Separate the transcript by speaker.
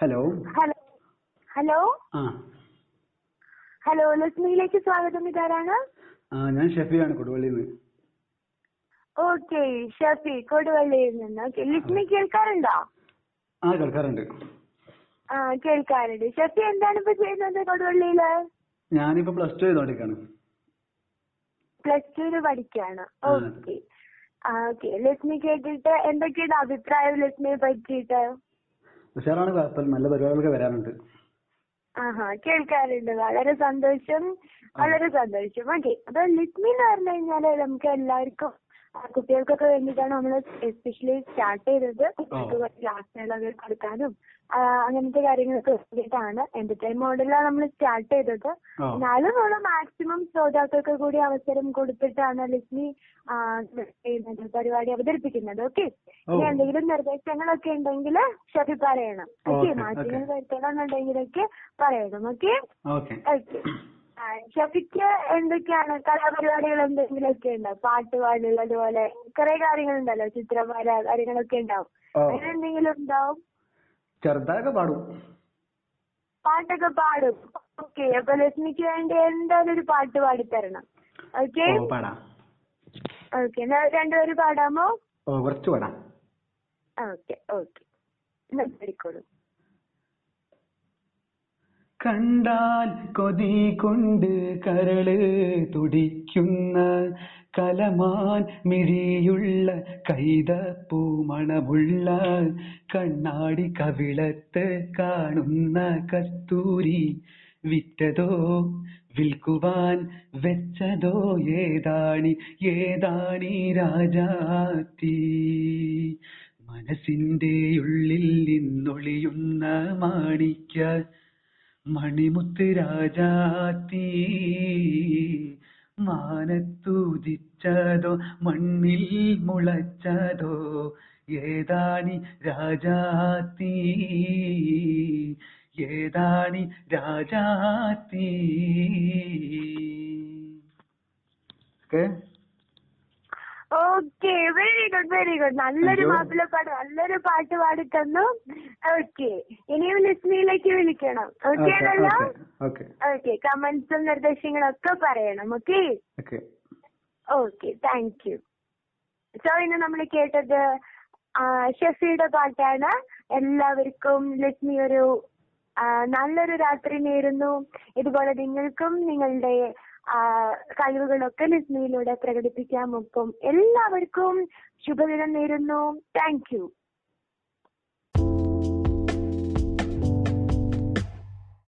Speaker 1: Hello.
Speaker 2: Hello hello. Hello ലക്ഷ്മിയിലേക്ക് സ്വാഗതം. ഇതാരാണ്?
Speaker 1: ഞാൻ ഷെഫിയാണ് കൊടുവള്ളിയിൽ നിന്ന്
Speaker 2: ഓക്കെ ഷഫി കൊടുവള്ളിയിൽ നിന്ന്. ഓക്കെ ലക്ഷ്മി കേൾക്കാറുണ്ടോ?
Speaker 1: ആ കേൾക്കാറുണ്ട്.
Speaker 2: ആ കേൾക്കാറുണ്ട്. ഷഫി എന്താണ് ഇപ്പൊ ചെയ്യുന്നത് കൊടുവള്ളിയിൽ?
Speaker 1: ഞാനിപ്പോ പ്ലസ് ടു ചെയ്തോണ്ടിരിക്കാണ്.
Speaker 2: പ്ലസ് ടുവിന് പഠിക്കാണ്. ഓക്കെ. ആ ഓക്കെ. ലക്ഷ്മി കേട്ടിട്ട് എന്തൊക്കെയാണ് അഭിപ്രായം ലക്ഷ്മിയെ പറ്റിയിട്ട്?
Speaker 1: ഉഷാറാണ് കുഴപ്പമില്ല നല്ല പരിപാടികളൊക്കെ വരാനുണ്ട്
Speaker 2: ആഹാ കേൾക്കാറുണ്ട്. വളരെ സന്തോഷം. വളരെ സന്തോഷം. ഓക്കെ. അപ്പൊ ലിസ്മി എന്ന് പറഞ്ഞു കഴിഞ്ഞാൽ നമുക്ക് എല്ലാവർക്കും കുട്ടികൾക്കൊക്കെ വേണ്ടിയിട്ടാണ് നമ്മൾ എസ്പെഷ്യലി സ്റ്റാർട്ട് ചെയ്തത് കുട്ടികൾക്ക് ക്ലാസ്സുകളൊക്കെ കൊടുക്കാനും ആ, അങ്ങനത്തെ കാര്യങ്ങളൊക്കെ വേണ്ടിയിട്ടാണ് എന്റർടൈൻ മോഡലാണ് നമ്മൾ സ്റ്റാർട്ട് ചെയ്തത്. എന്നാലും നമ്മൾ മാക്സിമം ശ്രോതാക്കൾക്ക് കൂടി അവസരം കൊടുത്തിട്ടാണ് ലക്ഷ്മി ചെയ്യുന്നത് പരിപാടി അവതരിപ്പിക്കുന്നത്. ഓക്കെ ഇനി എന്തെങ്കിലും നിർദ്ദേശങ്ങളൊക്കെ ഉണ്ടെങ്കിൽ ഷഫി പറയണം. ഓക്കെ മാറ്റങ്ങൾ. വരുത്തണം എന്നുണ്ടെങ്കിലൊക്കെ പറയണം. ഓക്കെ.
Speaker 1: ഓക്കെ
Speaker 2: ഷഫിക്ക് എന്തൊക്കെയാണ് കലാപരിപാടികൾ എന്തെങ്കിലുമൊക്കെ ഉണ്ടോ? പാട്ട് പാടൽ അതുപോലെ കുറെ കാര്യങ്ങളുണ്ടല്ലോ ചിത്രപര കാര്യങ്ങളൊക്കെ ഉണ്ടാവും. അങ്ങനെ എന്തെങ്കിലും
Speaker 1: പാടും.
Speaker 2: പാട്ടൊക്കെ പാടും. ഓക്കെ അപ്പൊ ലക്ഷ്മിക്ക് വേണ്ടി എന്തായാലും ഒരു പാട്ട് പാടിത്തരണം. ഓക്കെ? ഓക്കെ എന്നാ രണ്ടുപേരും പാടാമോ? Okay okay. എന്നാ പാടിക്കോളൂ
Speaker 1: കണ്ടാൽ കൊതി കൊണ്ട് കരൾ തുടിക്കുന്ന കലമാൻ മിഴിയുള്ള കൈതപ്പൂ മണമുള്ള കണ്ണാടി കവിളത്ത് കാണുന്ന കസ്തൂരി വിറ്റതോ വിൽക്കുവാൻ വെച്ചതോ ഏതാണി ഏതാണി രാജാത്തി? മനസ്സിന്റെ ഉള്ളിൽ നിന്നൊളിയുന്ന മാണിക്യ മണിമുത്ത് രാജാത്തി മാനത്തുദിച്ചതോ മണ്ണിൽ മുളച്ചതോ ഏതാണി രാജാത്തി ഏതാണി രാജാത്തി okay?
Speaker 2: Okay very good very good നല്ലൊരു
Speaker 1: മാപ്പിള
Speaker 2: പാട്ട് നല്ലൊരു പാട്ട് പാടി തന്നു ഓക്കെ ഇനിയും ലിസ്മിയിലേക്ക് വിളിക്കണം. ഓക്കേ ആണല്ലോ?
Speaker 1: ഓക്കേ
Speaker 2: കമന്റ്സും നിർദ്ദേശങ്ങളും ഒക്കെ പറയണം okay?
Speaker 1: Okay
Speaker 2: thank you so ഇന്ന് നമ്മൾ കേട്ടത് ഷെഫിയുടെ പാട്ടാണ്. എല്ലാവർക്കും ലക്ഷ്മി ഒരു നല്ലൊരു രാത്രി നേരുന്നു. ഇതുപോലെ നിങ്ങൾക്കും നിങ്ങളുടെ കഴിവുകളൊക്കെ ലക്ഷ്മിയിലൂടെ പ്രകടിപ്പിക്കാൻ ഒപ്പം എല്ലാവർക്കും ശുഭദിനം നേരുന്നു. Thank U